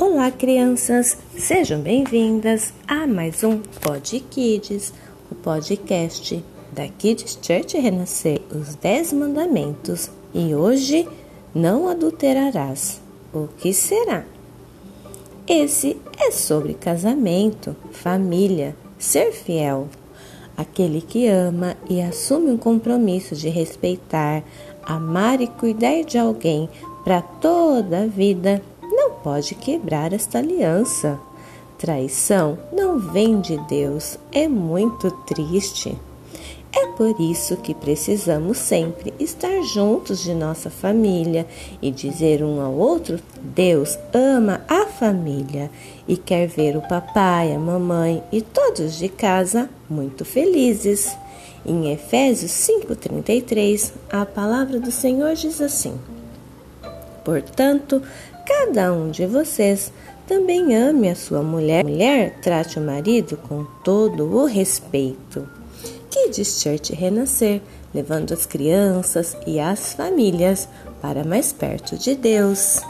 Olá, crianças! Sejam bem-vindas a mais um Pod Kids, o podcast da Kids Church Renascer, os Dez Mandamentos. E hoje, não adulterarás. O que será? Esse é sobre casamento, família, ser fiel. Aquele que ama e assume um compromisso de respeitar, amar e cuidar de alguém para toda a vida pode quebrar esta aliança. Traição não vem de Deus, é muito triste. É por isso que precisamos sempre estar juntos de nossa família e dizer um ao outro: Deus ama a família e quer ver o papai, a mamãe e todos de casa muito felizes. Em Efésios 5,33, a palavra do Senhor diz assim: Portanto, cada um de vocês também ame a sua mulher. Mulher, trate o marido com todo o respeito. Kids Church Renascer, levando as crianças e as famílias para mais perto de Deus.